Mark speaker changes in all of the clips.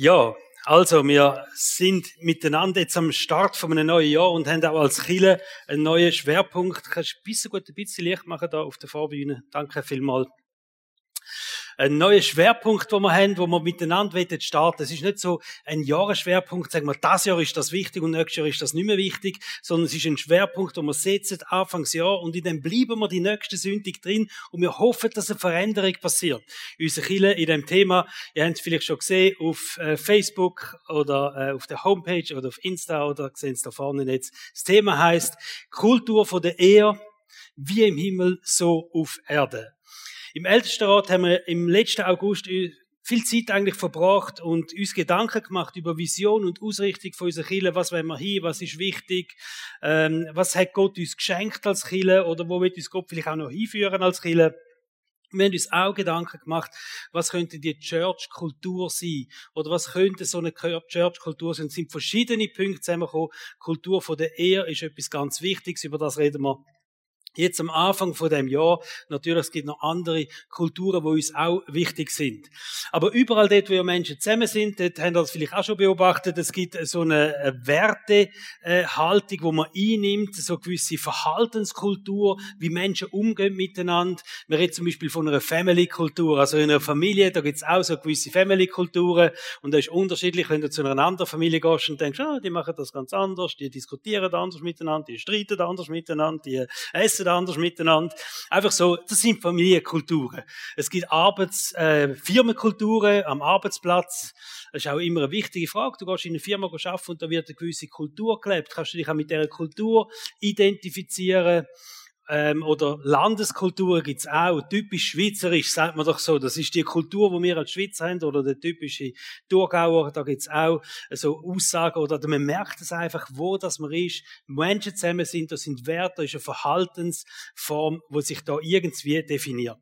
Speaker 1: Ja, also wir sind miteinander jetzt am Start von einem neuen Jahr und haben auch als Chile einen neuen Schwerpunkt. Kannst du ein bisschen gut ein bisschen Licht machen da auf der Vorbühne? Danke vielmals ein neuer Schwerpunkt, wo wir haben, wo wir miteinander starten. Es ist nicht so ein Jahresschwerpunkt, sagen wir, das Jahr ist das wichtig und nächstes Jahr ist das nicht mehr wichtig, sondern es ist ein Schwerpunkt, wo wir setzen, Anfangsjahr, und in dem bleiben wir die nächste Sündig drin und wir hoffen, dass eine Veränderung passiert. Unsere Kille in dem Thema, ihr habt es vielleicht schon gesehen, auf äh, Facebook oder äh, auf der Homepage oder auf Insta oder sehen es da vorne jetzt. Das Thema heißt Kultur von der Ehe, wie im Himmel, so auf Erde. Im Ältestenrat haben wir im letzten August viel Zeit eigentlich verbracht und uns Gedanken gemacht über Vision und Ausrichtung von unserer Kirche. Was wollen wir hin? Was ist wichtig? Ähm, was hat Gott uns geschenkt als Kirche? Oder wo wird uns Gott vielleicht auch noch hinführen als Kirche? Wir haben uns auch Gedanken gemacht, was könnte die Church-Kultur sein? Oder was könnte so eine Church-Kultur sein? Es sind verschiedene Punkte zusammengekommen. Kultur von der Ehe ist etwas ganz Wichtiges, über das reden wir Jetzt am Anfang von dem Jahr, natürlich, es gibt noch andere Kulturen, die uns auch wichtig sind. Aber überall dort, wo Menschen zusammen sind, dort haben wir das vielleicht auch schon beobachtet, es gibt so eine Wertehaltung, wo man einnimmt, so eine gewisse Verhaltenskultur, wie Menschen umgehen miteinander. Wir reden zum Beispiel von einer Family-Kultur, also in einer Familie, da gibt es auch so gewisse Family-Kulturen und das ist unterschiedlich, wenn du zu einer anderen Familie gehst und denkst, ah, die machen das ganz anders, die diskutieren anders miteinander, die streiten anders miteinander, die essen anders miteinander. Einfach so, das sind Familienkulturen. Es gibt Arbeits-, äh, Firmenkulturen am Arbeitsplatz. Das ist auch immer eine wichtige Frage. Du gehst in eine Firma arbeiten und da wird eine gewisse Kultur gelebt. Kannst du dich auch mit dieser Kultur identifizieren? Ähm, oder Landeskultur gibt's auch. Typisch schweizerisch, sagt man doch so. Das ist die Kultur, die wir als Schweizer haben, oder der typische Thurgauer, da gibt's auch so Aussagen, oder man merkt es einfach, wo das man ist. Menschen zusammen sind, das sind Werte, das ist eine Verhaltensform, die sich da irgendwie definiert.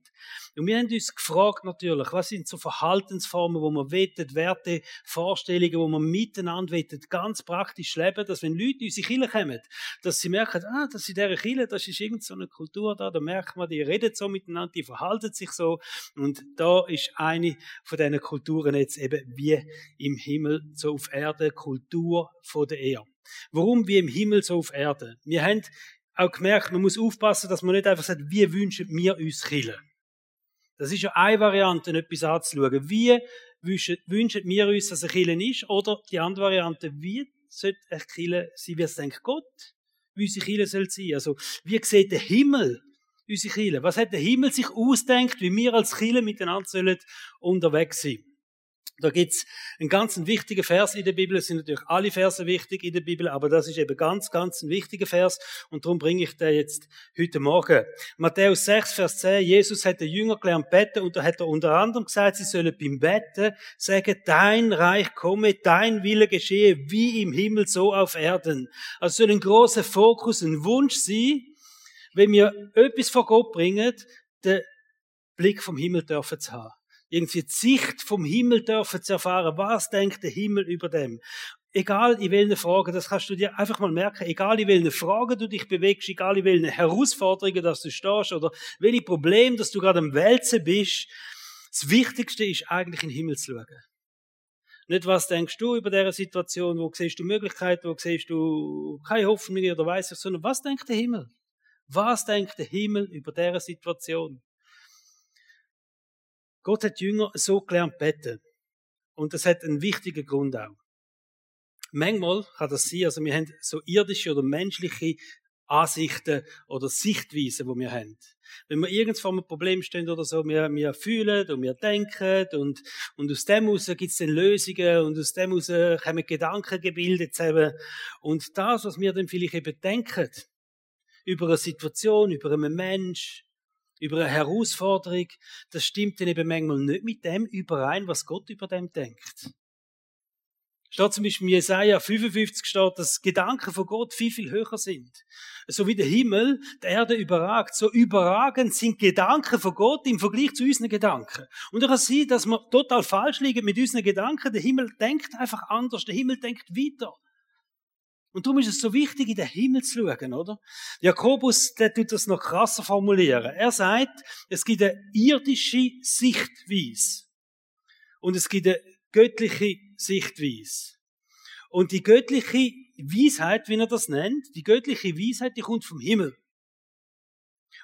Speaker 1: Und wir haben uns gefragt natürlich, was sind so Verhaltensformen, wo man wettet, Werte, Vorstellungen, wo man miteinander wettet, ganz praktisch leben, dass wenn Leute in unsere Kirche kommen, dass sie merken, ah, das ist in dieser Kirche, das ist irgend so eine Kultur da, da merkt man, die reden so miteinander, die verhalten sich so. Und da ist eine von diesen Kulturen jetzt eben wie im Himmel, so auf Erde, Kultur von der Erde. Warum wie im Himmel, so auf Erde? Wir haben auch gemerkt, man muss aufpassen, dass man nicht einfach sagt, wie wünschen wir uns Kirche. Das ist ja eine Variante, etwas anzuschauen. Wie wünschen, wir uns, dass eine Kirche ist? Oder die andere Variante, wie sollte eine Kirche sein, wie es denkt Gott, unsere Kirche soll sein? Also, wie sieht der Himmel unsere Kirche? Was hat der Himmel sich ausdenkt, wie wir als Kirche miteinander sollen unterwegs sein? Da gibt's einen ganz wichtigen Vers in der Bibel. Es sind natürlich alle Verse wichtig in der Bibel, aber das ist eben ganz, ganz ein wichtiger Vers und darum bringe ich den jetzt heute Morgen. Matthäus 6, Vers 10. Jesus hat den Jünger gelernt beten und da hat er unter anderem gesagt, sie sollen beim Betten sagen, dein Reich komme, dein Wille geschehe, wie im Himmel, so auf Erden. Also soll ein großer Fokus, ein Wunsch sein, wenn wir etwas vor Gott bringen, den Blick vom Himmel dürfen zu haben irgendwie die Sicht vom Himmel dürfen zu erfahren. Was denkt der Himmel über dem? Egal in welchen Fragen, das kannst du dir einfach mal merken, egal in welchen Fragen du dich bewegst, egal in welchen Herausforderungen, dass du stehst oder welche Problem, dass du gerade am Wälzen bist, das Wichtigste ist eigentlich in den Himmel zu schauen. Nicht, was denkst du über diese Situation, wo siehst du Möglichkeiten, wo siehst du keine Hoffnung oder weiss ich, sondern was denkt der Himmel? Was denkt der Himmel über diese Situation? Gott hat Jünger so gelernt beten. Und das hat einen wichtigen Grund auch. Manchmal kann das sein, also wir haben so irdische oder menschliche Ansichten oder Sichtweisen, die wir haben. Wenn wir irgendwo vor einem Problem stehen oder so, wir, wir fühlen und wir denken und, und aus dem heraus gibt es dann Lösungen und aus dem heraus kommen Gedanken gebildet zusammen. Und das, was wir dann vielleicht eben denken, über eine Situation, über einen Mensch, über eine Herausforderung, das stimmt dann eben manchmal nicht mit dem überein, was Gott über dem denkt. Steht zum Beispiel in Jesaja 55 steht, dass Gedanken von Gott viel, viel höher sind. So wie der Himmel die Erde überragt, so überragend sind Gedanken von Gott im Vergleich zu unseren Gedanken. Und ich kann sehen, dass wir total falsch liegen mit unseren Gedanken. Der Himmel denkt einfach anders. Der Himmel denkt weiter. Und darum ist es so wichtig, in den Himmel zu schauen, oder? Jakobus, der tut das noch krasser formulieren. Er sagt, es gibt eine irdische Sichtweise. Und es gibt eine göttliche Sichtweise. Und die göttliche Weisheit, wie er das nennt, die göttliche Weisheit, die kommt vom Himmel.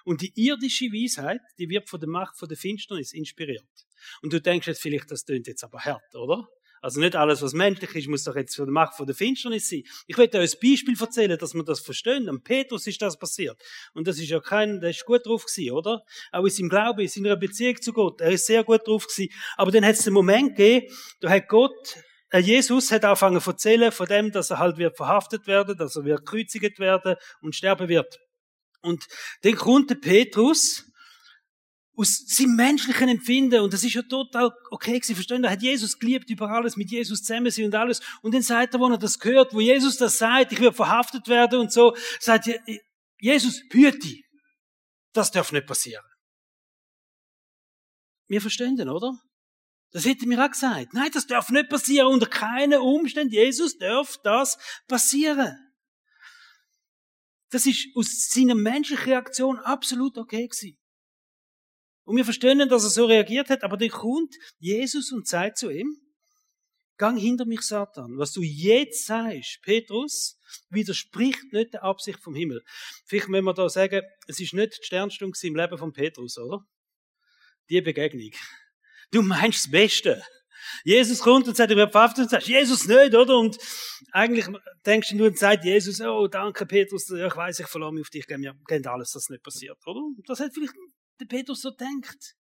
Speaker 1: Und die irdische Weisheit, die wird von der Macht von der Finsternis inspiriert. Und du denkst jetzt vielleicht, das tönt jetzt aber hart, oder? Also nicht alles, was menschlich ist, muss doch jetzt von der Macht von der Finsternis sein. Ich will euch ein Beispiel erzählen, dass wir das verstehen. Am Petrus ist das passiert. Und das ist ja kein, der ist gut drauf gewesen, oder? Auch in seinem Glauben, in seiner Beziehung zu Gott. Er ist sehr gut drauf gewesen. Aber dann hat es einen Moment gegeben, da hat Gott äh, Jesus hat angefangen zu erzählen von dem, dass er halt wird verhaftet werden, dass er wird gekreuzigt werden und sterben wird. Und dann kommt der Petrus aus seinem menschlichen Empfinden, und das ist ja total okay gewesen, verstehen, er hat Jesus geliebt über alles, mit Jesus zusammen sein und alles, und dann sagt er, wo er das gehört, wo Jesus das sagt, ich werde verhaftet werden und so, sagt Jesus, hüte, das darf nicht passieren. Wir verstehen den, oder? Das hätte mir auch gesagt. Nein, das darf nicht passieren. Unter keinen Umständen. Jesus darf das passieren. Das ist aus seiner menschlichen Reaktion absolut okay gewesen. Und wir verstehen, dass er so reagiert hat, aber dann kommt Jesus und sagt zu ihm, Gang hinter mich, Satan. Was du jetzt sagst, Petrus, widerspricht nicht der Absicht vom Himmel. Vielleicht müssen wir da sagen, es ist nicht die Sternstunde im Leben von Petrus, oder? Die Begegnung. Du meinst das Beste. Jesus kommt und sagt, ich werde verhaftet und sagst, Jesus nicht, oder? Und eigentlich denkst du nur und sagst Jesus, oh, danke Petrus, ich weiß, ich verlasse mich auf dich, kennen alles, dass das nicht passiert, oder? Das hat vielleicht der Petrus so denkt.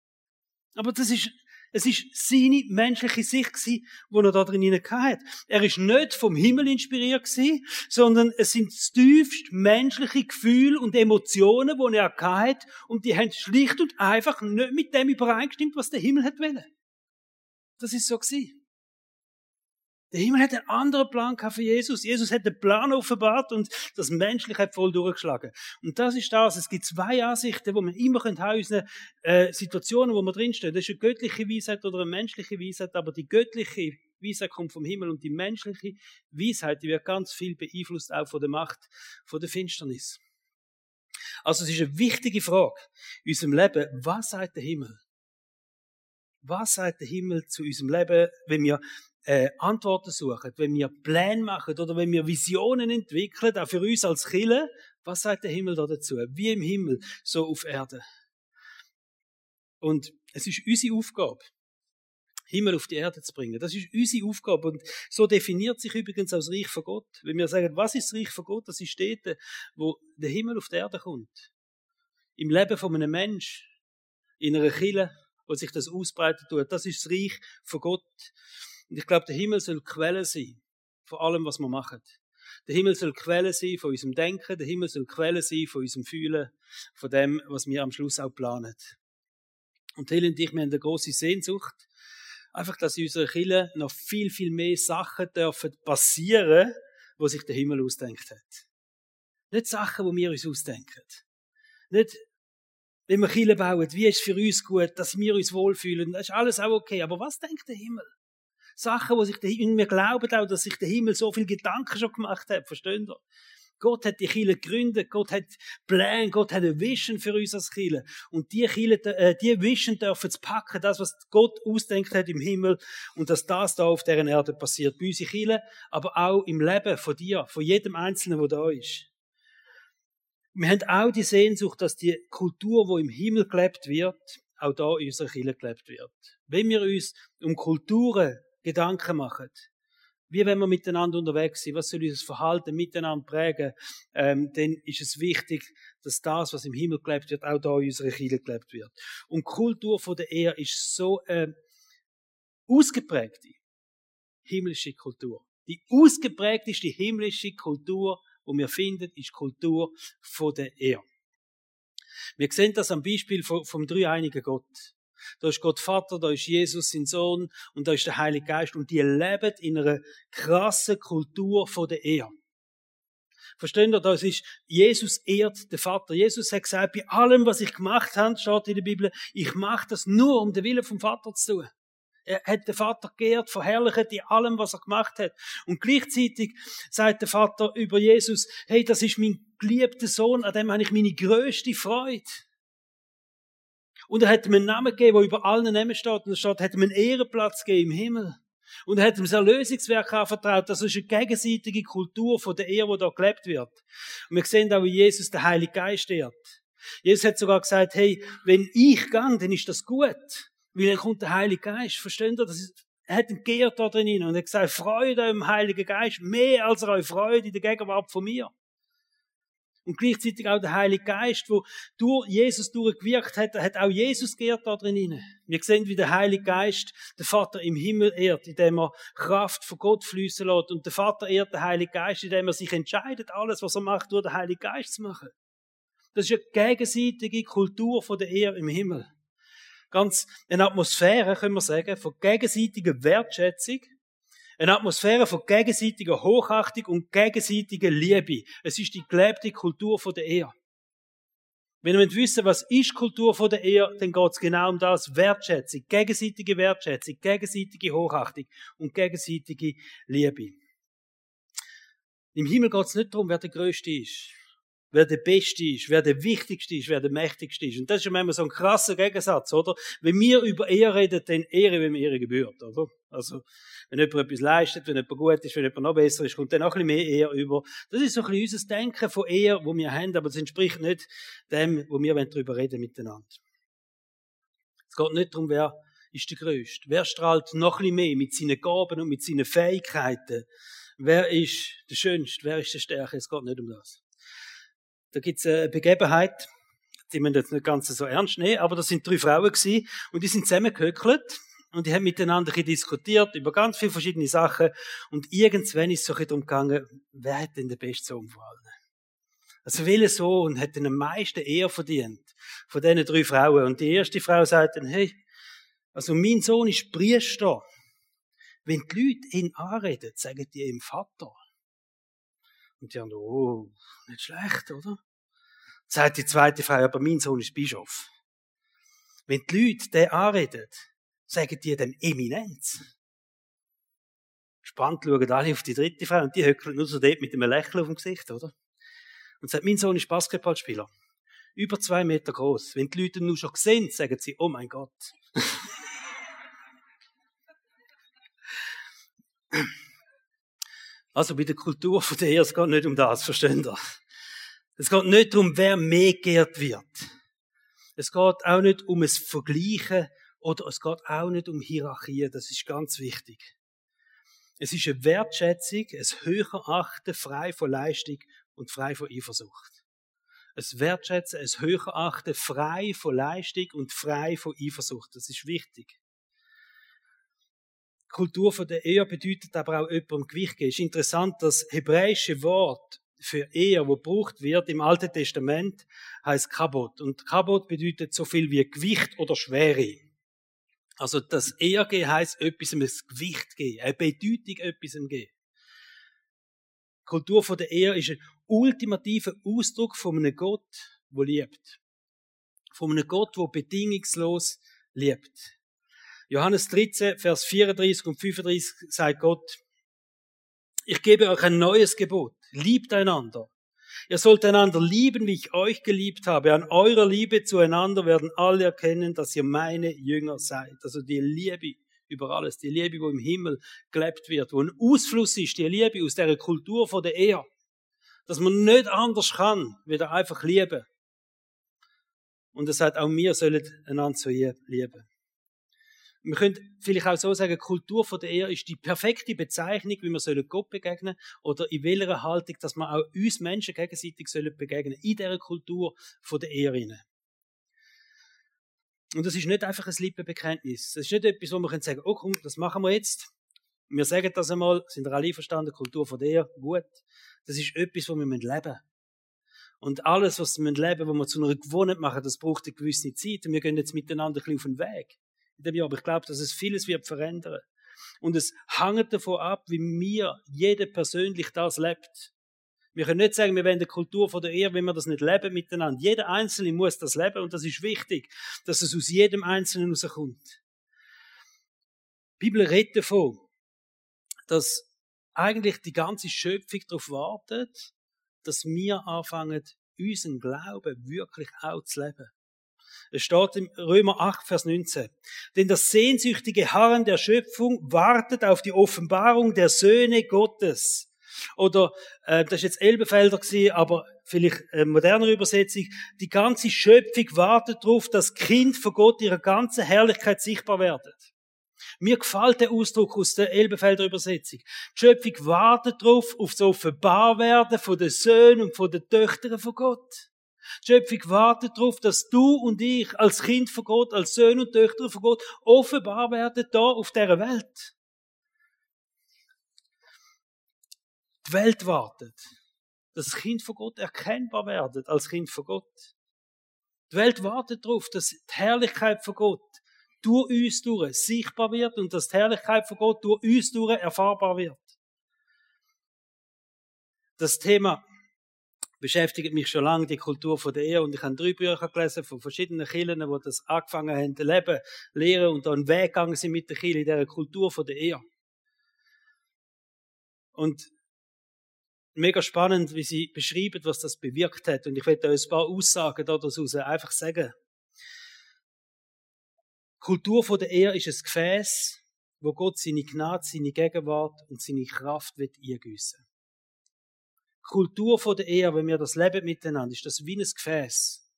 Speaker 1: Aber das ist, es ist seine menschliche Sicht gewesen, die er da drin hat. Er ist nicht vom Himmel inspiriert gewesen, sondern es sind tiefst menschliche Gefühle und Emotionen, die er hat, und die haben schlicht und einfach nicht mit dem übereingestimmt, was der Himmel hat wollen. Das ist so gewesen. Der Himmel hat einen anderen Plan für Jesus. Jesus hat den Plan offenbart und das Menschliche hat voll durchgeschlagen. Und das ist das. Es gibt zwei Ansichten, wo man immer haben in unseren äh, Situationen, wo wir drinstehen. Das ist eine göttliche Weisheit oder eine menschliche Weisheit, aber die göttliche Weisheit kommt vom Himmel und die menschliche Weisheit, die wird ganz viel beeinflusst auch von der Macht, von der Finsternis. Also es ist eine wichtige Frage in unserem Leben. Was sagt der Himmel? Was sagt der Himmel zu unserem Leben, wenn wir äh, Antworten suchen, wenn wir Pläne machen oder wenn wir Visionen entwickeln, auch für uns als Killer, was sagt der Himmel da dazu? Wie im Himmel, so auf Erde. Und es ist unsere Aufgabe, Himmel auf die Erde zu bringen. Das ist unsere Aufgabe. Und so definiert sich übrigens auch das Reich von Gott. Wenn wir sagen, was ist das Reich von Gott? Das ist Städte, wo der Himmel auf die Erde kommt. Im Leben von einem Mensch, in einer Kille, wo sich das ausbreiten tut. Das ist das Reich von Gott. Und ich glaube, der Himmel soll Quelle sein von allem, was wir machen. Der Himmel soll Quelle sein von unserem Denken, der Himmel soll Quelle sein von unserem Fühlen, von dem, was wir am Schluss auch planen. Und Hill und ich, wir haben eine grosse Sehnsucht, einfach, dass in unserer Kirche noch viel, viel mehr Sachen dürfen passieren, wo sich der Himmel ausdenkt hat. Nicht Sachen, wo wir uns ausdenken. Nicht, wenn wir Kirche bauen, wie ist es für uns gut, dass wir uns wohlfühlen, das ist alles auch okay. Aber was denkt der Himmel? Sachen, wo sich der Himmel, wir glauben auch, dass sich der Himmel so viel Gedanken schon gemacht hat, versteht ihr? Gott hat die Kille gegründet, Gott hat Pläne, Gott hat eine Vision für uns als Kille. Und die Kille, äh, die Vision dürfen zu packen, das, was Gott ausdenkt hat im Himmel, und dass das da auf dieser Erde passiert. Bei uns Kille, aber auch im Leben von dir, von jedem Einzelnen, der da ist. Wir haben auch die Sehnsucht, dass die Kultur, wo im Himmel gelebt wird, auch da in unserer Kirche gelebt wird. Wenn wir uns um Kulturen Gedanken machen. Wie wenn wir miteinander unterwegs sind, was soll unser Verhalten miteinander prägen, ähm, dann ist es wichtig, dass das, was im Himmel gelebt wird, auch da in unserer Kirche gelebt wird. Und die Kultur von der Ehe ist so äh, ausgeprägte himmlische Kultur. Die ausgeprägteste himmlische Kultur, die wir finden, ist die Kultur von der Ehe. Wir sehen das am Beispiel vom, vom dreieinigen Gott. Da ist Gott Vater, da ist Jesus sein Sohn und da ist der Heilige Geist und die leben in einer krassen Kultur von der Ehe. Versteht ihr, das ist, Jesus ehrt den Vater. Jesus hat gesagt, bei allem, was ich gemacht habe, steht in der Bibel, ich mache das nur, um den Willen vom Vater zu tun. Er hat den Vater geehrt, verherrlicht in allem, was er gemacht hat. Und gleichzeitig sagt der Vater über Jesus, hey, das ist mein geliebter Sohn, an dem habe ich meine größte Freude. Und er hat ihm einen Namen gegeben, der über allen Namen steht. Und er steht, hat ihm einen Ehrenplatz gegeben im Himmel. Und er hat ihm das Erlösungswerk anvertraut. Das ist eine gegenseitige Kultur von der Ehe, die da gelebt wird. Und wir sehen auch, wie Jesus den Heiligen Geist ehrt. Jesus hat sogar gesagt, hey, wenn ich gehe, dann ist das gut. Weil dann kommt der Heilige Geist. Versteht ihr? Das ist, er hat ihn geehrt da drin und er hat gesagt, Freude im Heiligen Geist, mehr als eure Freude in der Gegenwart von mir. Und gleichzeitig auch der Heilige Geist, wo durch Jesus durchgewirkt hat, hat auch Jesus geehrt da drin. Wir sehen, wie der Heilige Geist den Vater im Himmel ehrt, indem er Kraft von Gott fließen lässt. Und der Vater ehrt den Heiligen Geist, indem er sich entscheidet, alles, was er macht, durch den Heiligen Geist zu machen. Das ist eine gegenseitige Kultur von der Ehe im Himmel. Ganz eine Atmosphäre, können wir sagen, von gegenseitiger Wertschätzung, eine Atmosphäre von gegenseitiger Hochachtung und gegenseitiger Liebe. Es ist die gelebte Kultur von der Ehe. Wenn ihr wissen was ist Kultur der Ehe, dann geht es genau um das. Wertschätzung, gegenseitige Wertschätzung, gegenseitige Hochachtung und gegenseitige Liebe. Im Himmel geht es nicht darum, wer der Größte ist wer der Beste ist, wer der Wichtigste ist, wer der Mächtigste ist. Und das ist ja manchmal so ein krasser Gegensatz, oder? Wenn wir über Ehre reden, dann Ehre, wenn Ehre gebührt, oder? Also, wenn jemand etwas leistet, wenn jemand gut ist, wenn jemand noch besser ist, kommt dann auch ein bisschen mehr Ehre über. Das ist so ein bisschen unser Denken von Ehre, wo wir haben, aber es entspricht nicht dem, wo wir darüber reden miteinander. Es geht nicht darum, wer ist der Größte. Wer strahlt noch ein bisschen mehr mit seinen Gaben und mit seinen Fähigkeiten? Wer ist der Schönste? Wer ist der Stärke? Es geht nicht um das. Da gibt's eine Begebenheit, die man jetzt nicht ganz so ernst nehmen, aber das sind drei Frauen gewesen, und die sind zusammengehöckelt und die haben miteinander diskutiert über ganz viele verschiedene Sachen und irgendwann ist es so ein darum gegangen, wer hat denn den besten Sohn von allen? Also welcher Sohn hat denn am meisten Ehr verdient von diesen drei Frauen? Und die erste Frau sagt dann, hey, also mein Sohn ist Priester. Wenn die Leute ihn anreden, sagen die ihm Vater. Und die haben, oh, nicht schlecht, oder? Sagt die zweite Frau, aber mein Sohn ist Bischof. Wenn die Leute den anreden, sagen die dem Eminenz. Spannend schauen alle auf die dritte Frau und die höckelt nur so dort mit einem Lächeln auf dem Gesicht, oder? Und sagt, mein Sohn ist Basketballspieler. Über zwei Meter groß. Wenn die Leute nur schon sehen, sagen sie, oh mein Gott. Also bei der Kultur von der es geht nicht um das, verstehen Sie? Es geht nicht darum, wer mehr geehrt wird. Es geht auch nicht um es Vergleichen oder es geht auch nicht um Hierarchie. Das ist ganz wichtig. Es ist eine Wertschätzung, ein höher Achten, frei von Leistung und frei von Eifersucht. Es Wertschätzen, ein höher Achten, frei von Leistung und frei von Eifersucht. Das ist wichtig. Kultur von der Ehe bedeutet aber auch jemandem Gewicht geben. Es ist interessant, das hebräische Wort für Ehe, wo gebraucht wird im Alten Testament, heißt Kabot. Und Kabot bedeutet so viel wie Gewicht oder Schwere. Also das Ehe heißt etwas ein Gewicht geben, eine Bedeutung etwas geben. Kultur von der Ehe ist ein ultimativer Ausdruck von einem Gott, der liebt. Von einem Gott, der bedingungslos liebt. Johannes 13, Vers 34 und 35 sagt Gott, ich gebe euch ein neues Gebot. Liebt einander. Ihr sollt einander lieben, wie ich euch geliebt habe. An eurer Liebe zueinander werden alle erkennen, dass ihr meine Jünger seid. Also die Liebe über alles, die Liebe, wo im Himmel gelebt wird, wo ein Ausfluss ist, die Liebe aus der Kultur von der Ehe. Dass man nicht anders kann, wieder einfach lieben. Und er sagt, auch wir sollen einander so lieben. Wir können vielleicht auch so sagen, Kultur von der Ehe ist die perfekte Bezeichnung, wie wir Gott begegnen oder in welcher Haltung, dass wir auch uns Menschen gegenseitig sollen begegnen in dieser Kultur von der Ehe. Und das ist nicht einfach ein Lippenbekenntnis. Das ist nicht etwas, wo wir sagen können, oh komm, das machen wir jetzt. Wir sagen das einmal, sind wir alle verstanden, Kultur von der gut. Das ist etwas, wo wir leben müssen. Und alles, was wir leben, wo wir zu einer Gewohnheit machen, das braucht eine gewisse Zeit. Und wir gehen jetzt miteinander ein bisschen auf den Weg in dem Jahr. Aber ich glaube, dass es vieles wird verändern. Und es hängt davon ab, wie mir jeder persönlich das lebt. Wir können nicht sagen, wir wollen die Kultur von der Ehe, wenn wir das nicht leben miteinander. Jeder Einzelne muss das leben und das ist wichtig, dass es aus jedem Einzelnen rauskommt. Die Bibel redet davon, dass eigentlich die ganze Schöpfung darauf wartet, dass wir anfangen, unseren Glauben wirklich auch zu leben. Es steht im Römer 8, Vers 19. Denn das sehnsüchtige Harren der Schöpfung wartet auf die Offenbarung der Söhne Gottes. Oder, äh, das ist jetzt Elbefelder gewesen, aber vielleicht eine modernere Übersetzung. Die ganze Schöpfung wartet darauf, dass Kind von Gott ihre ganze Herrlichkeit sichtbar werden. Mir gefällt der Ausdruck aus der Elbefelder Übersetzung. Die Schöpfung wartet darauf, auf das Offenbarwerden von den Söhnen und von den Töchtern von Gott. Die Schöpfung wartet darauf, dass du und ich als Kind von Gott, als Söhne und Töchter von Gott offenbar werden da auf dieser Welt. Die Welt wartet, dass das Kind von Gott erkennbar wird als Kind von Gott. Die Welt wartet darauf, dass die Herrlichkeit von Gott durch uns durch sichtbar wird und dass die Herrlichkeit von Gott durch uns durch erfahrbar wird. Das Thema beschäftigt mich schon lange, die Kultur von der Ehe. Und ich habe drei Bücher gelesen von verschiedenen Kirchen, die das angefangen haben, zu leben, lehren und dann Weg gegangen sind mit der Kirche in dieser Kultur von der Ehe. Und mega spannend, wie sie beschreiben, was das bewirkt hat. Und ich werde euch ein paar Aussagen daraus einfach sagen. Die Kultur von der Ehe ist ein Gefäß, wo Gott seine Gnade, seine Gegenwart und seine Kraft wird eingüssen. Kultur von der Ehe, wenn wir das leben miteinander, ist das wie ein Gefäß,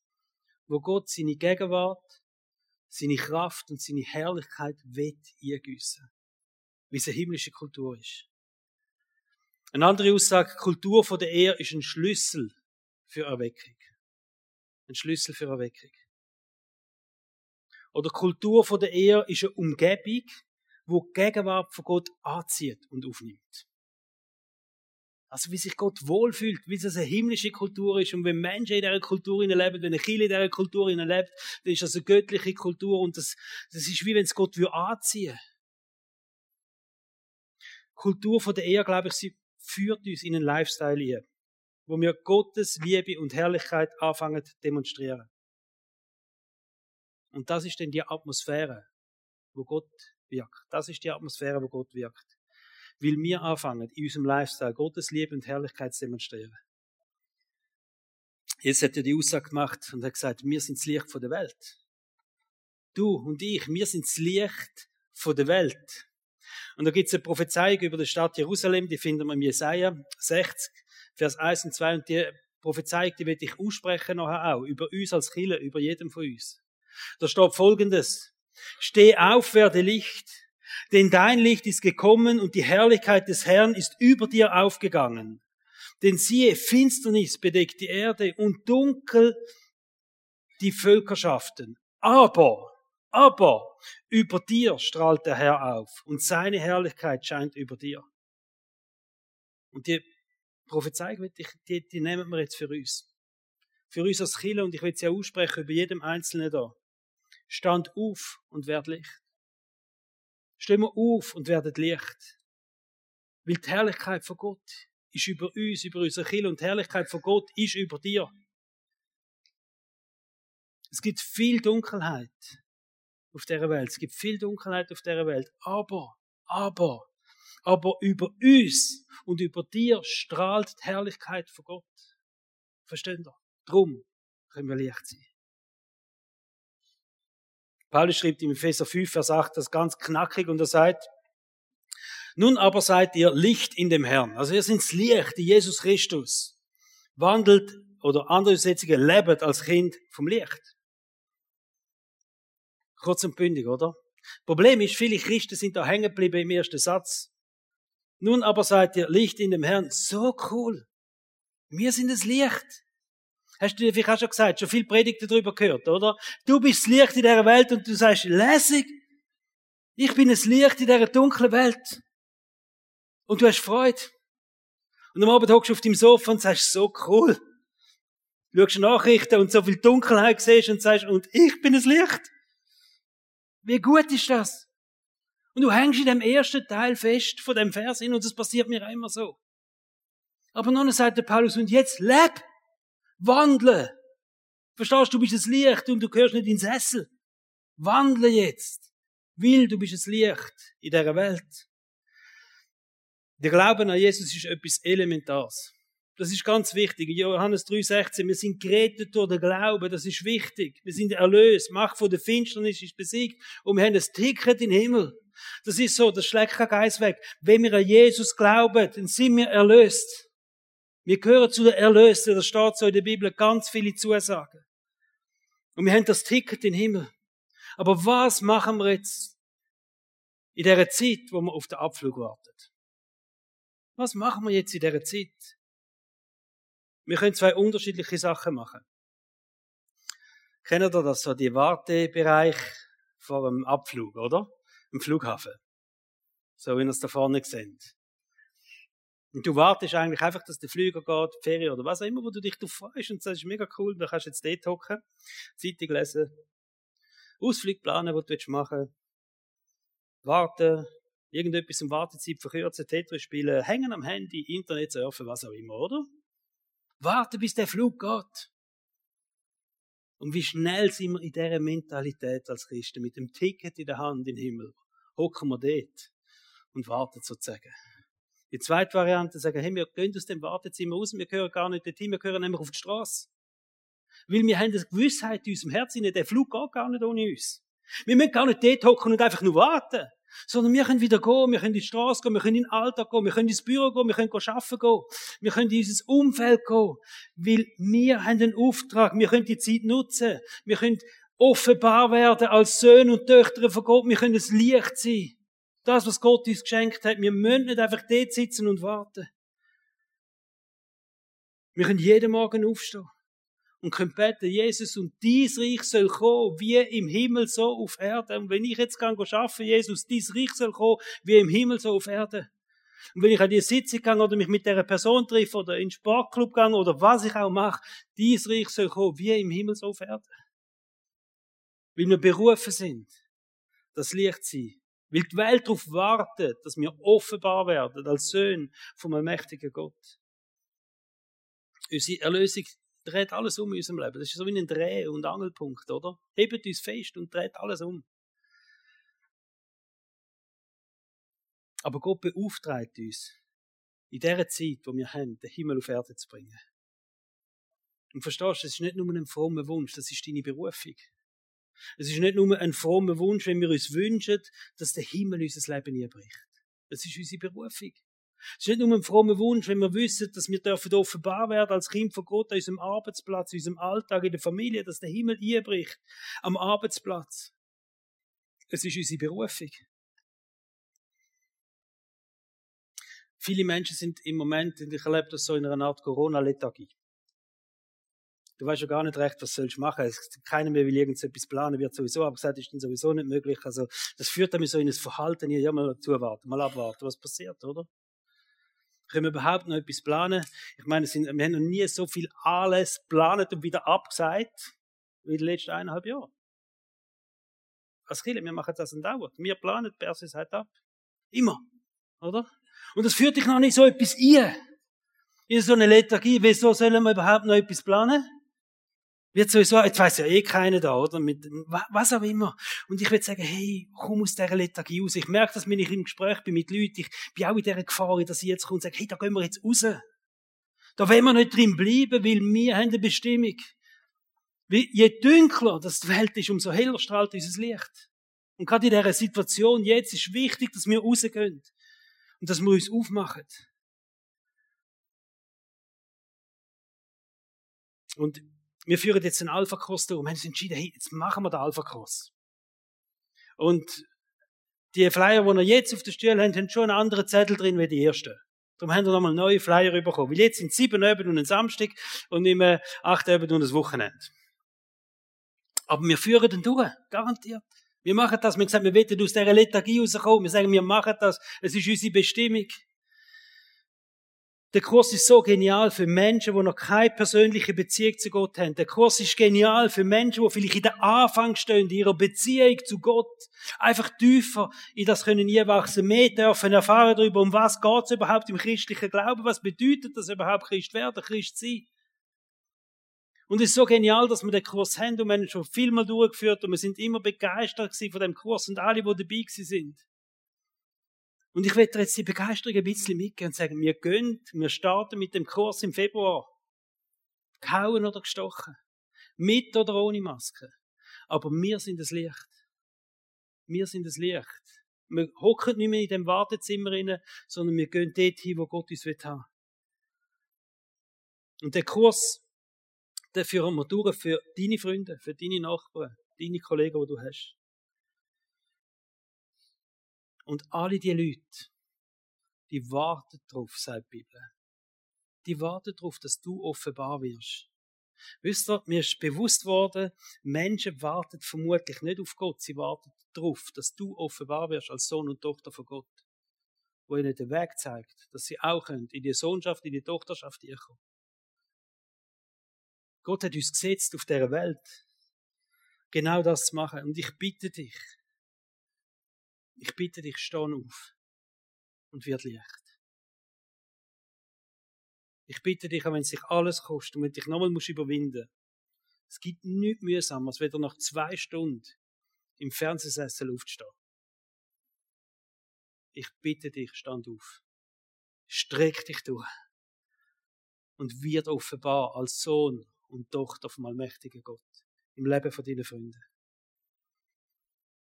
Speaker 1: wo Gott seine Gegenwart, seine Kraft und seine Herrlichkeit wird eingüssen. Wie es eine himmlische Kultur ist. Eine andere Aussage, Kultur von der Ehe ist ein Schlüssel für Erweckung. Ein Schlüssel für Erweckung. Oder Kultur von der Ehe ist eine Umgebung, wo die Gegenwart von Gott anzieht und aufnimmt. Also wie sich Gott wohlfühlt, wie es eine himmlische Kultur ist. Und wenn Menschen in dieser Kultur leben, wenn eine Kirche in dieser Kultur lebt, dann ist das eine göttliche Kultur und das, das ist wie wenn es Gott anziehen Kultur von der Ehe, glaube ich, sie führt uns in einen Lifestyle ein, wo wir Gottes Liebe und Herrlichkeit anfangen zu demonstrieren. Und das ist dann die Atmosphäre, wo Gott wirkt. Das ist die Atmosphäre, wo Gott wirkt weil wir anfangen, in unserem Lifestyle Gottes Liebe und Herrlichkeit zu demonstrieren. Jetzt hat er die Aussage gemacht und hat gesagt, wir sind das Licht der Welt. Du und ich, wir sind das Licht der Welt. Und da gibt es eine Prophezeiung über die Stadt Jerusalem, die finden wir im Jesaja 60, Vers 1 und 2. Und die Prophezeiung, die werde ich aussprechen nachher auch, über uns als Killer, über jedem von uns. Da steht folgendes. Steh auf, werde Licht, denn dein Licht ist gekommen und die Herrlichkeit des Herrn ist über dir aufgegangen. Denn siehe, Finsternis bedeckt die Erde und dunkel die Völkerschaften. Aber, aber, über dir strahlt der Herr auf und seine Herrlichkeit scheint über dir. Und die Prophezeiung, die, die, die nehmen wir jetzt für uns. Für uns als Killer, und ich will sie aussprechen über jedem Einzelnen da. Stand auf und werd Licht. Stehen wir auf und werden Licht. Weil die Herrlichkeit von Gott ist über uns, über unsere Kirche und die Herrlichkeit von Gott ist über dir. Es gibt viel Dunkelheit auf der Welt. Es gibt viel Dunkelheit auf der Welt. Aber, aber, aber über uns und über dir strahlt die Herrlichkeit von Gott. Versteht ihr? Drum können wir Licht sein. Paulus schreibt im Epheser 5, Vers 8 das ganz knackig und er sagt, nun aber seid ihr Licht in dem Herrn. Also ihr seid Licht, Jesus Christus. Wandelt, oder andere Übersetzungen, lebt als Kind vom Licht. Kurz und bündig, oder? Problem ist, viele Christen sind da hängen geblieben im ersten Satz. Nun aber seid ihr Licht in dem Herrn. So cool. Wir sind das Licht. Hast du dir vielleicht auch schon gesagt, schon viel Predigten darüber gehört, oder? Du bist das Licht in dieser Welt und du sagst, lässig. Ich bin das Licht in dieser dunklen Welt. Und du hast Freude. Und am Abend hockst du auf deinem Sofa und sagst, so cool. Du schaust Nachrichten und so viel Dunkelheit siehst und sagst, und ich bin das Licht. Wie gut ist das? Und du hängst in dem ersten Teil fest von dem Vers hin und das passiert mir immer so. Aber nun sagt der Paulus, und jetzt leb! Wandle. Verstehst du, du bist das Licht und du gehörst nicht in den Sessel. Wandle jetzt. Weil du bist das Licht in dieser Welt. Der Glaube an Jesus ist etwas Elementares. Das ist ganz wichtig. Johannes 3,16. Wir sind gerettet durch den Glauben. Das ist wichtig. Wir sind erlöst. Macht von der Finsternis ist besiegt. Und wir haben ein Ticket in den Himmel. Das ist so, das schlägt kein Geist weg. Wenn wir an Jesus glauben, dann sind wir erlöst. Wir gehören zu den Erlösten. Das steht so in der Bibel ganz viele Zusagen. Und wir haben das Ticket in den Himmel. Aber was machen wir jetzt in der Zeit, wo wir auf den Abflug warten? Was machen wir jetzt in dieser Zeit? Wir können zwei unterschiedliche Sachen machen. Kennt ihr das so, die Wartebereich vor dem Abflug, oder? Im Flughafen. So wie ihr es da vorne seht. Und du wartest eigentlich einfach, dass der Flüger geht, die Ferien oder was auch immer, wo du dich drauf freust und sagst, mega cool, da kannst du jetzt dort hocken, Zeitung lesen, Ausflug planen, was du machen willst, warten, irgendetwas im Wartezeit verkürzen, Tetris spielen, hängen am Handy, Internet surfen, was auch immer, oder? Warten, bis der Flug geht. Und wie schnell sind wir in dieser Mentalität als Christen, mit dem Ticket in der Hand in den Himmel, hocken wir dort und warten sozusagen. Die zweite Variante sagen, hey, wir gehen aus dem Wartezimmer raus, wir gehören gar nicht dorthin, wir gehören nämlich auf die Straße. Weil wir haben eine Gewissheit in unserem Herzen, der Flug geht gar nicht ohne uns. Wir müssen gar nicht dort hocken und einfach nur warten. Sondern wir können wieder gehen, wir können in die Straße gehen, wir können in den Alltag gehen, wir können ins Büro gehen, wir können arbeiten gehen, wir können in unser Umfeld gehen, weil wir haben den Auftrag, wir können die Zeit nutzen, wir können offenbar werden als Söhne und Töchter von Gott, wir können das Licht sein. Das, was Gott uns geschenkt hat, wir müssen nicht einfach dort sitzen und warten. Wir können jeden Morgen aufstehen und können beten, Jesus, und dies Reich soll kommen, wie im Himmel so auf Erde. Und wenn ich jetzt kann arbeiten, Jesus, dies Reich soll kommen, wie im Himmel so auf Erde. Und wenn ich an die Sitzung gehe oder mich mit der Person treffe oder in den Sportclub gehe oder was ich auch mache, dies Reich soll kommen, wie im Himmel so auf Erde. Weil wir berufen sind, das Licht sein. Weil die Welt darauf wartet, dass wir offenbar werden als Söhne vom allmächtigen Gott. Unsere Erlösung dreht alles um in unserem Leben. Das ist so wie ein Dreh- und Angelpunkt, oder? Hebt uns fest und dreht alles um. Aber Gott beauftragt uns, in dieser Zeit, wo wir haben, den Himmel auf Erde zu bringen. Und verstehst du, es ist nicht nur ein frommer Wunsch, das ist deine Berufung. Es ist nicht nur ein frommer Wunsch, wenn wir uns wünschen, dass der Himmel unser Leben nie bricht. Es ist unsere Berufung. Es ist nicht nur ein frommer Wunsch, wenn wir wissen, dass wir dürfen offenbar werden als Kind von Gott an unserem Arbeitsplatz, in unserem Alltag, in der Familie, dass der Himmel einbricht am Arbeitsplatz. Es ist unsere Berufung. Viele Menschen sind im Moment, ich erlebe das so in einer Art Corona-Lethargie. Du weißt ja gar nicht recht, was sollst du machen. Keiner mehr will irgendetwas planen, wird sowieso abgesagt, ist dann sowieso nicht möglich. Also, das führt dann so in ein Verhalten, hier, ja, mal zuwarten, mal abwarten, was passiert, oder? Können wir überhaupt noch etwas planen? Ich meine, sind, wir haben noch nie so viel alles geplant und wieder abgesagt wie die letzten eineinhalb Jahre. Als Kinder, wir machen das andauernd. Wir planen, Perse sagt ab. Immer. Oder? Und das führt dich noch nicht so etwas ein. In so eine Lethargie. Wieso sollen wir überhaupt noch etwas planen? Wird sowieso, jetzt weiss ja eh keiner da, oder? Mit, was auch immer. Und ich würde sagen, hey, komm aus dieser Lethargie raus. Ich merke das, wenn ich im Gespräch bin mit Leuten, ich bin auch in dieser Gefahr, dass ich jetzt komme und sage, hey, da gehen wir jetzt raus. Da wollen wir nicht drin bleiben, weil wir haben eine Bestimmung. Je dunkler das die Welt ist, umso heller strahlt unser Licht. Und gerade in dieser Situation jetzt ist wichtig, dass wir rausgehen. Und dass wir uns aufmachen. Und wir führen jetzt einen Alpha-Kurs durch. Wir haben uns entschieden, hey, jetzt machen wir den Alpha-Kurs. Und die Flyer, die wir jetzt auf der Stühle haben, haben schon einen anderen Zettel drin wie die ersten. Darum haben wir nochmal neue Flyer bekommen. Weil jetzt sind sieben Abend und ein Samstag und nicht mehr acht Abend und ein Wochenende. Aber wir führen den durch, garantiert. Wir machen das. Wir haben gesagt, wir wollen aus dieser Lethargie rauskommen. Wir sagen, wir machen das. Es ist unsere Bestimmung. Der Kurs ist so genial für Menschen, die noch keine persönliche Beziehung zu Gott haben. Der Kurs ist genial für Menschen, die vielleicht in der Anfang stehen, in ihrer Beziehung zu Gott. Einfach tiefer in das können nie wachsen, mehr dürfen erfahren darüber, um was geht es überhaupt im christlichen Glauben, was bedeutet das überhaupt Christ werden, Christ sein. Und es ist so genial, dass wir den Kurs haben und wir haben schon viel mal durchgeführt und wir sind immer begeistert von dem Kurs und alle, die dabei sind. Und ich werde jetzt die Begeisterung ein bisschen mitgehen und sagen, wir gehen, wir starten mit dem Kurs im Februar. Gehauen oder gestochen. Mit oder ohne Maske. Aber wir sind das Licht. Wir sind das Licht. Wir hocken nicht mehr in dem Wartezimmer rein, sondern wir gehen dort hin, wo Gott uns haben Und der Kurs, den führen wir durch für deine Freunde, für deine Nachbarn, deine Kollegen, die du hast. Und alle die Leute, die warten darauf, sagt die Bibel. Die warten darauf, dass du offenbar wirst. Wisst ihr, mir ist bewusst worden, Menschen warten vermutlich nicht auf Gott, sie warten darauf, dass du offenbar wirst als Sohn und Tochter von Gott, wo ihnen den Weg zeigt, dass sie auch können, in die Sohnschaft, in die Tochterschaft kommen. Gott hat uns gesetzt auf dieser Welt, genau das zu machen. Und ich bitte dich, ich bitte dich, steh auf und wird Licht. Ich bitte dich, auch wenn es sich alles kostet und wenn dich nochmal musst überwinden Es gibt nichts mühsamer, als wieder nach zwei Stunden im Fernsehsessel aufzustehen. Ich bitte dich, stand auf. Streck dich durch. Und wird offenbar als Sohn und Tochter vom allmächtigen Gott im Leben von deinen Freunden.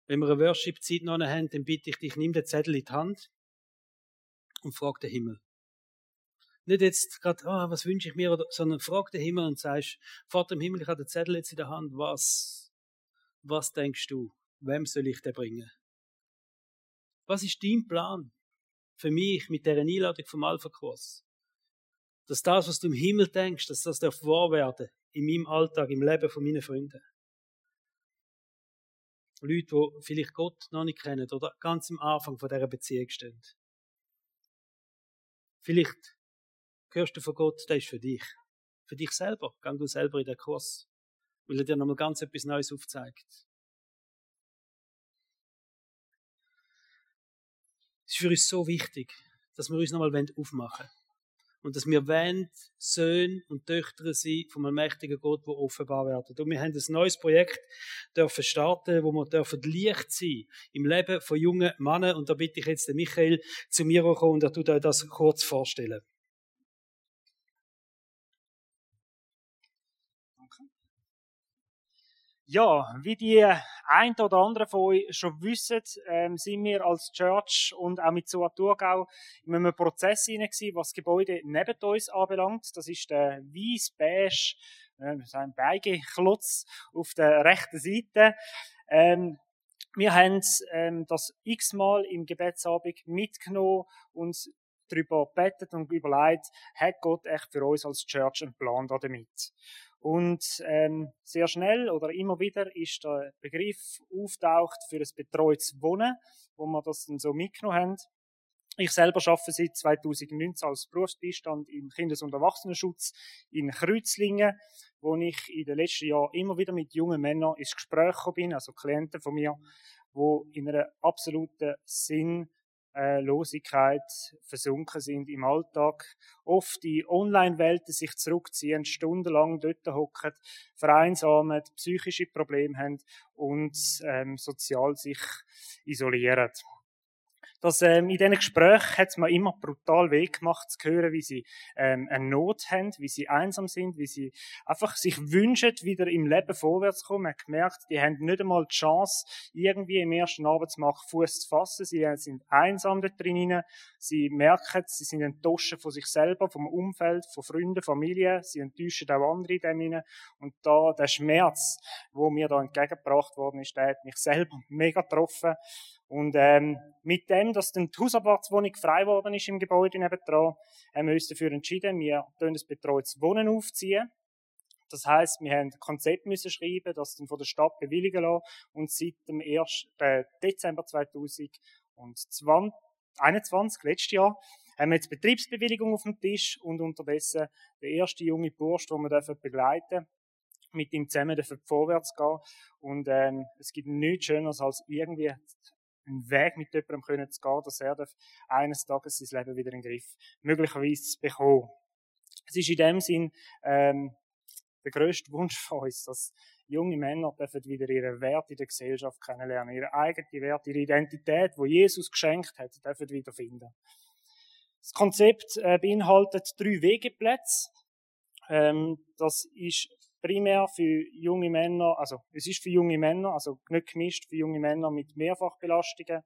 Speaker 1: Wenn wir eine Worship-Zeit noch haben, dann bitte ich dich, nimm den Zettel in die Hand und frag den Himmel. Nicht jetzt gerade, ah, was wünsche ich mir, sondern frag den Himmel und sagst, Vater im Himmel, ich habe den Zettel jetzt in der Hand, was, was denkst du? Wem soll ich den bringen? Was ist dein Plan für mich mit dieser Einladung vom Alpha-Kurs? Dass das, was du im Himmel denkst, dass das darf wahr werden in meinem Alltag, im Leben von meinen Freunden. Leute, die vielleicht Gott noch nicht kennen oder ganz am Anfang von dieser Beziehung stehen. Vielleicht hörst du von Gott, der ist für dich. Für dich selber. Gang du selber in den Kurs. Weil er dir nochmal ganz etwas Neues aufzeigt. Es ist für uns so wichtig, dass wir uns nochmal aufmachen wollen und dass wir wollen, Söhne und Töchter sein vom allmächtigen Gott, wo offenbar werden. Und wir haben ein neues Projekt dürfen starten, wo wir dürfen Licht sein im Leben von jungen Männern. Und da bitte ich jetzt den Michael zu mir kommen und er tut euch das kurz vorstellen.
Speaker 2: Ja, wie die ein oder andere von euch schon wissen, ähm, sind wir als Church und auch mit Zoa Thurgau in einem Prozess hinein was das Gebäude neben uns anbelangt. Das ist der weiß-beige, äh, ein Beigeklotz auf der rechten Seite. Ähm, wir haben ähm, das x-mal im Gebetsabend mitgenommen und darüber bettet und überlegt, hat Gott echt für uns als Church einen Plan damit? Und ähm, sehr schnell oder immer wieder ist der Begriff auftaucht für ein betreutes Wohnen, wo wir das dann so mitgenommen haben. Ich selber arbeite seit 2019 als Berufsbeistand im Kindes- und Erwachsenenschutz in Kreuzlingen, wo ich in den letzten Jahren immer wieder mit jungen Männern ins Gespräch bin, also Klienten von mir, wo in einer absoluten Sinn äh, Losigkeit versunken sind im Alltag, oft die Online-Welten sich zurückziehen, stundenlang dort hocken, vereinsamen, psychische Probleme haben und ähm, sozial sich isolieren dass ähm, in diesen Gesprächen hat es mir immer brutal weh gemacht zu hören, wie sie ähm, eine Not haben, wie sie einsam sind, wie sie einfach sich wünschen, wieder im Leben vorwärts zu kommen. Man hat gemerkt, die haben nicht einmal die Chance, irgendwie im ersten Arbeitsmarkt Fuß zu fassen. Sie sind einsam dort drinnen. Sie merken, sie sind enttäuscht von sich selber, vom Umfeld, von Freunden, Familie. Sie enttäuschen auch andere in dem hinein. Und da, der Schmerz, wo mir da entgegengebracht worden ist, der hat mich selber mega getroffen. Und ähm, mit dem, dass dann die Hausabwärtswohnung frei geworden ist im Gebäude nebendran, haben wir uns dafür entschieden, wir ein betreutes Wohnen aufziehen. Das heißt, wir haben ein Konzept müssen schreiben, das dann von der Stadt bewilligen lassen. Und seit dem 1. Äh, Dezember 2021, letztes Jahr, haben wir jetzt Betriebsbewilligung auf dem Tisch und unterdessen der erste junge Bursch, den wir begleiten dürfen mit ihm zusammen dürfen vorwärts gehen. Und ähm, es gibt nichts Schöneres als irgendwie einen Weg mit jemandem können zu gehen, dass er eines Tages sein Leben wieder in den Griff möglicherweise bekommen. Es ist in dem Sinn ähm, der grösste Wunsch von uns, dass junge Männer dürfen wieder ihre Werte in der Gesellschaft kennenlernen, ihre eigene Werte, ihre Identität, wo Jesus geschenkt hat, dürfen wieder. Das Konzept äh, beinhaltet drei Wegeplätze. Ähm, das ist primär für junge Männer, also es ist für junge Männer, also nicht gemischt für junge Männer mit Mehrfachbelastungen.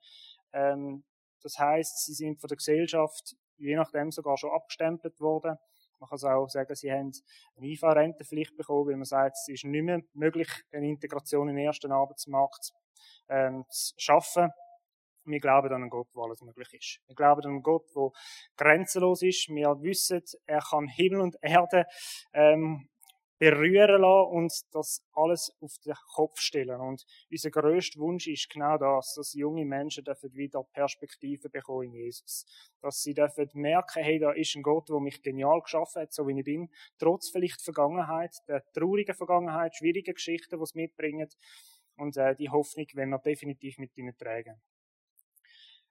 Speaker 2: Ähm, das heißt, sie sind von der Gesellschaft je nachdem sogar schon abgestempelt worden. Man kann auch sagen, sie haben eine IV-Rentenpflicht bekommen, weil man sagt, es ist nicht mehr möglich, eine Integration in den ersten Arbeitsmarkt ähm, zu schaffen. Wir glauben an einen Gott, wo alles möglich ist. Wir glauben an einen Gott, der grenzenlos ist. Wir wissen, er kann Himmel und Erde ähm, berühren lassen und das alles auf den Kopf stellen. Und unser grösster Wunsch ist genau das, dass junge Menschen dürfen wieder Perspektive bekommen in Jesus. Dass sie dürfen merken, hey, da ist ein Gott, der mich genial geschaffen hat, so wie ich bin, trotz vielleicht Vergangenheit, der traurigen Vergangenheit, schwierigen Geschichten, die es mitbringen. Und äh, die Hoffnung wenn wir definitiv mit ihnen tragen.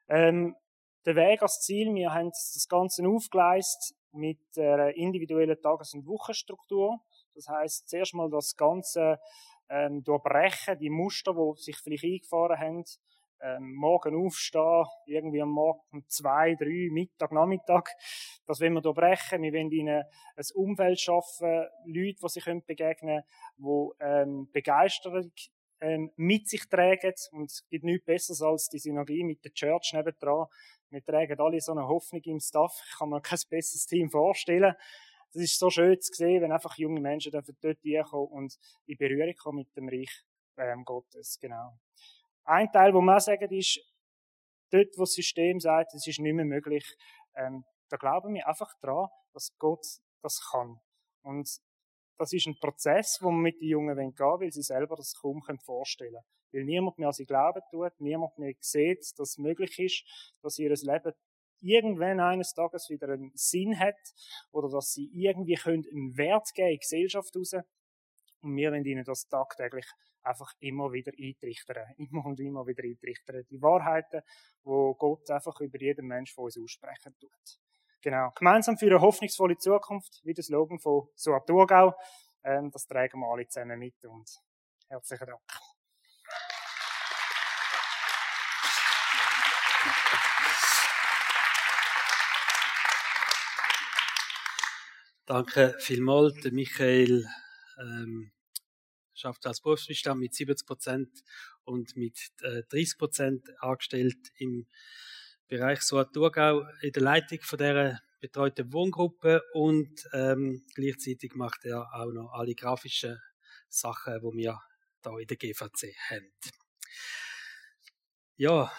Speaker 2: Ähm, der Weg als Ziel, wir haben das Ganze aufgeleistet mit einer individuellen Tages- und Wochenstruktur. Das heißt, zuerst mal das Ganze ähm, durchbrechen, die Muster, die sich vielleicht eingefahren haben, ähm, morgen aufstehen, irgendwie am Morgen um zwei, drei, Mittag, Nachmittag. Das wollen wir durchbrechen. Wir wollen ihnen ein Umfeld schaffen, Leute, die sich begegnen können, die ähm, Begeisterung ähm, mit sich tragen. Und es gibt nichts Besseres als die Synergie mit der Church nebendran. Wir tragen alle so eine Hoffnung im Staff. Ich kann mir kein besseres Team vorstellen das ist so schön zu sehen, wenn einfach junge Menschen dort hinkommen und in Berührung kommen mit dem Reich ähm, Gottes. Genau. Ein Teil, wo man sagen, ist, dort, wo das System sagt, es ist nicht mehr möglich, ähm, da glauben wir einfach dran, dass Gott das kann. Und das ist ein Prozess, wo man mit den Jungen gehen will, weil sie selber das kaum vorstellen können. Weil niemand mehr an sie glauben tut, niemand mehr sieht, dass es möglich ist, dass ihr Leben irgendwann eines Tages wieder einen Sinn hat oder dass sie irgendwie können einen Wert geben in die Gesellschaft raus. Und wir wollen ihnen das tagtäglich einfach immer wieder eintrichtern. Immer und immer wieder eintrichtern. Die Wahrheiten, wo Gott einfach über jeden Mensch von uns aussprechen tut. Genau. Gemeinsam für eine hoffnungsvolle Zukunft, wie das Slogan von Suat Thurgau. Ähm, das tragen wir alle zusammen mit und herzlichen Dank.
Speaker 1: Danke vielmals. Michael ähm, schafft als Berufsbestand mit 70 Prozent und mit äh, 30 Prozent angestellt im Bereich Suat Thurgau in der Leitung von dieser betreuten Wohngruppe und ähm, gleichzeitig macht er auch noch alle grafischen Sachen, die wir da in der GVC haben. Ja,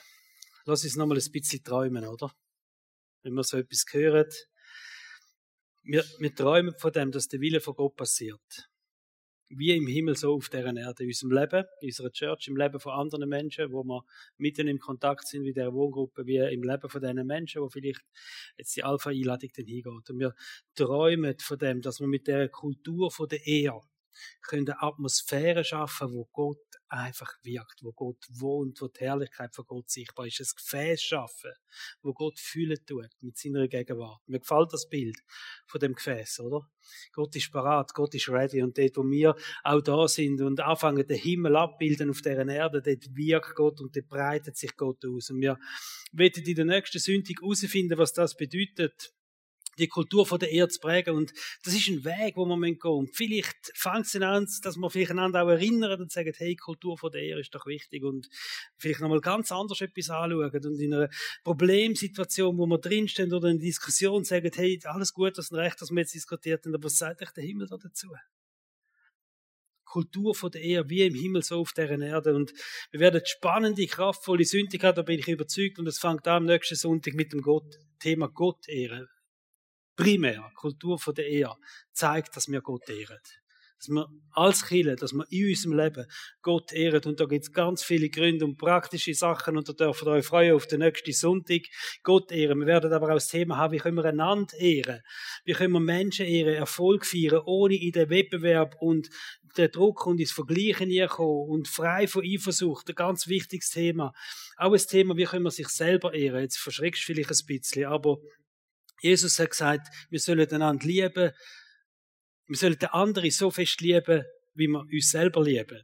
Speaker 1: lass uns nochmal ein bisschen träumen, oder? Wenn wir so etwas hören, wir, wir träumen von dem, dass der Wille von Gott passiert. Wie im Himmel, so auf deren Erde, in unserem Leben, in unserer Church, im Leben von anderen Menschen, wo wir mitten im Kontakt sind mit der Wohngruppe, wie im Leben von diesen Menschen, wo vielleicht jetzt die Alpha-Einladung dann hingeht. Und wir träumen von dem, dass wir mit der Kultur von der Ehe können eine Atmosphäre schaffen, wo Gott einfach wirkt, wo Gott wohnt, wo die Herrlichkeit von Gott sichtbar ist. Ein Gefäß schaffen, wo Gott fühlen tut mit seiner Gegenwart. Mir gefällt das Bild von dem Gefäß, oder? Gott ist parat, Gott ist ready und dort, wo wir auch da sind und anfangen, den Himmel abbilden auf der Erde, dort wirkt Gott und dort breitet sich Gott aus. Und wir werden in der nächsten Sündig herausfinden, was das bedeutet, die Kultur von der Erde zu prägen. Und das ist ein Weg, wo man gehen muss. Und vielleicht fängt es an, dass man vielleicht einander auch erinnert und sagt, hey, Kultur von der Erde ist doch wichtig. Und vielleicht nochmal ganz anders etwas anschauen. Und in einer Problemsituation, wo wir drinstehen oder in einer Diskussion sagen, hey, alles gut, das ist ein Recht, dass wir jetzt diskutiert haben, aber was sagt euch der Himmel da dazu? Kultur von der Erde, wie im Himmel, so auf der Erde. Und wir werden spannende, kraftvolle Sünde haben, da bin ich überzeugt. Und es fängt an am nächsten Sonntag mit dem Gott, Thema Gott ehren primär Kultur von der Ehe zeigt, dass wir Gott ehren. Dass wir als Kirche, dass wir in unserem Leben Gott ehren. Und da gibt es ganz viele Gründe und praktische Sachen und da dürft ihr euch freuen auf den nächsten Sonntag. Gott ehren. Wir werden aber auch das Thema haben, wie können wir einander ehren? Wie können wir Menschen ehren, Erfolg feiern, ohne in den Wettbewerb und den Druck und ins Vergleichen kommen und frei von Eifersucht. Ein ganz wichtiges Thema. Auch ein Thema, wie können wir sich selber ehren? Jetzt verschreckst du vielleicht ein bisschen, aber Jesus hat gesagt, wir sollen einander lieben, Wir sollen den anderen so fest lieben, wie wir uns selber lieben.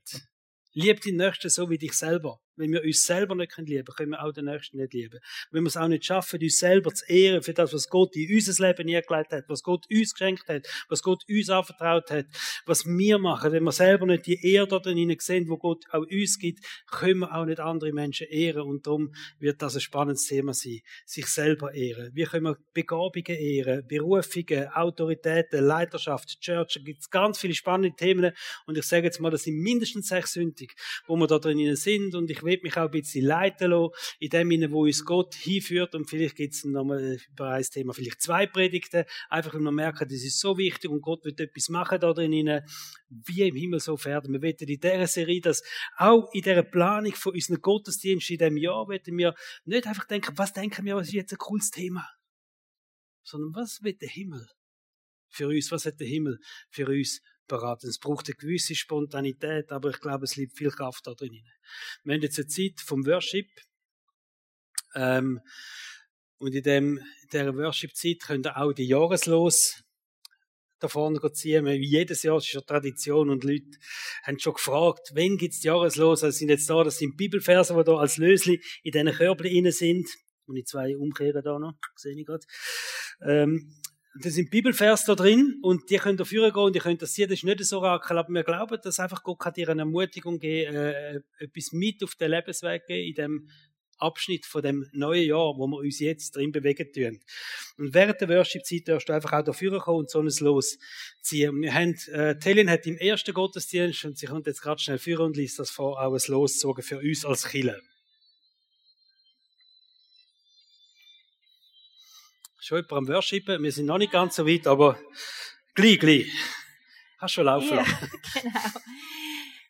Speaker 1: Lieb den Nächsten so wie dich selber. Wenn wir uns selber nicht lieben können, können wir auch den Nächsten nicht lieben. Wenn wir es auch nicht schaffen, uns selber zu ehren für das, was Gott in unser Leben hingelegt hat, was Gott uns geschenkt hat, was Gott uns anvertraut hat, was wir machen, wenn wir selber nicht die Ehre dort drinnen sehen, wo Gott auch uns gibt, können wir auch nicht andere Menschen ehren. Und darum wird das ein spannendes Thema sein. Sich selber ehren. Wie können wir Begabungen ehren, Berufungen, Autoritäten, Leiterschaft, Church, da gibt es ganz viele spannende Themen. Und ich sage jetzt mal, das sind mindestens sechs Sündig, wo wir da drinnen sind. Und ich mich auch ein bisschen leiten lassen, in dem Sinne, wo uns Gott hinführt. Und vielleicht gibt es nochmal über ein Thema, vielleicht zwei Predigten, einfach wenn wir merken, das ist so wichtig und Gott wird etwas machen da drinnen, wie im Himmel so werden. Wir wollen in dieser Serie, dass auch in dieser Planung von unseren Gottesdiensten in diesem Jahr, wollen wir nicht einfach denken, was denken wir, was ist jetzt ein cooles Thema, sondern was wird der Himmel für uns, was hat der Himmel für uns beraten. Es braucht eine gewisse Spontanität, aber ich glaube, es liegt viel Kraft da drin. Wir haben jetzt eine Zeit vom Worship. Ähm, und in, dem, in dieser Worship-Zeit könnt ihr auch die Jahreslos da vorne ziehen. Wie jedes Jahr ist ja Tradition und Leute haben schon gefragt, wann gibt's die Jahreslos? Also sind jetzt da, das sind Bibelverse, die da als Lösli in diesen Körbchen sind. Und die zwei umkehren da noch, sehe ich gerade. Ähm, das sind Bibelvers da drin und die können dafür gehen und die können das sehen, das ist nicht so rakel, aber wir glauben, dass einfach Gott kann dir eine Ermutigung geben, äh, etwas mit auf den Lebensweg geben, in dem Abschnitt von dem neuen Jahr, wo wir uns jetzt drin bewegen tun. Und während der Worship-Zeit darfst du einfach auch dafür kommen und so ein Los ziehen. Und wir haben, äh, Telin hat im ersten Gottesdienst, und sie kommt jetzt gerade schnell führen und liest das vor, auch ein Los für uns als Killer. Schon jemand am Worshipen. Wir sind noch nicht ganz so weit, aber gleich, gleich. Hast schon laufen
Speaker 3: ja, genau.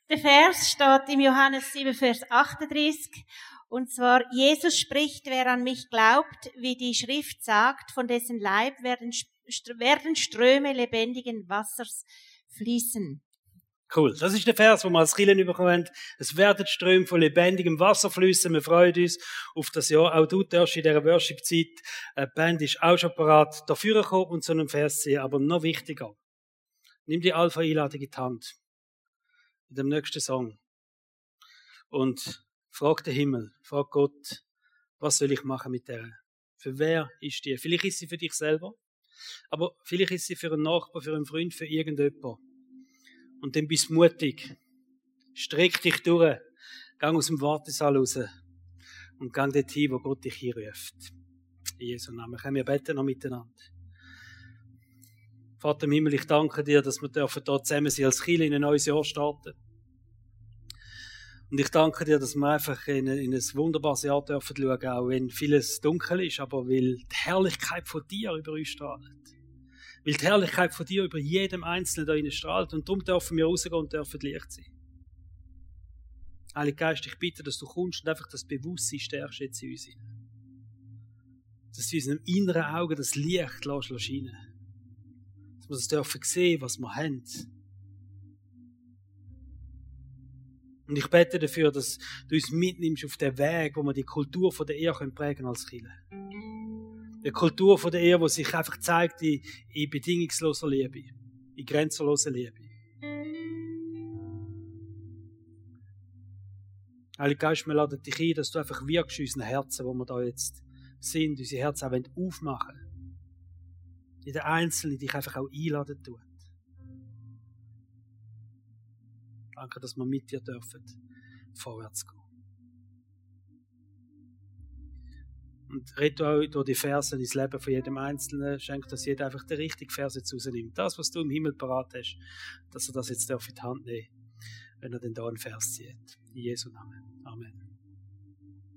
Speaker 3: Der Vers steht im Johannes 7, Vers 38. Und zwar, Jesus spricht, wer an mich glaubt, wie die Schrift sagt, von dessen Leib werden, werden Ströme lebendigen Wassers fließen.
Speaker 1: Cool. Das ist der Vers, wo wir als bekommen haben. Es werden Ströme von lebendigem Wasser fließen. Wir freuen uns auf das Jahr. Auch du darfst in dieser Worship-Zeit, äh, die Band ist auch schon parat, dafür kommen und so einen Vers sehen. Aber noch wichtiger. Nimm die Alpha-Einladung in die Hand. In dem nächsten Song. Und frag den Himmel. Frag Gott, was soll ich machen mit der? Für wer ist die? Vielleicht ist sie für dich selber. Aber vielleicht ist sie für einen Nachbar, für einen Freund, für irgendjemanden. Und dann bist du mutig. Streck dich durch. Gang aus dem Wartesaal raus. Und gang dorthin, wo Gott dich hinruft. In Jesu Namen. Können wir beten noch miteinander? Vater im Himmel, ich danke dir, dass wir dort zusammen sein als Kiel in ein neues Jahr starten. Und ich danke dir, dass wir einfach in, in ein wunderbares Jahr dürfen schauen, auch wenn vieles dunkel ist, aber weil die Herrlichkeit von dir über uns strahlt. Weil die Herrlichkeit von dir über jedem Einzelnen da innen strahlt. Und darum dürfen wir rausgehen und dürfen Licht sein. Heilige Geist, ich bitte, dass du kommst und einfach das Bewusstsein stärkst jetzt in uns Dass du in unserem inneren Auge das Licht lässt, lässt rein. Dass wir das dürfen sehen, was wir haben. Und ich bete dafür, dass du uns mitnimmst auf den Weg, wo wir die Kultur von der Ehe prägen können als Kirche. Eine Kultur von der Ehe, die sich einfach zeigt in, in bedingungsloser Liebe, in grenzenloser Liebe. Heilige Geist, wir laden dich ein, dass du einfach wirkst in unseren Herzen, wo wir da jetzt sind, unsere Herzen auch aufmachen wollen. In den Einzelnen dich einfach auch einladen tut. Danke, dass wir mit dir dürfen vorwärts gehen. Und red auch durch die Verse ins Leben von jedem Einzelnen. Schenk, dass jeder einfach die richtige Verse jetzt rausnimmt. Das, was du im Himmel parat hast, dass er das jetzt in die Hand nehmen wenn er den da einen Vers zieht. In Jesu Namen. Amen.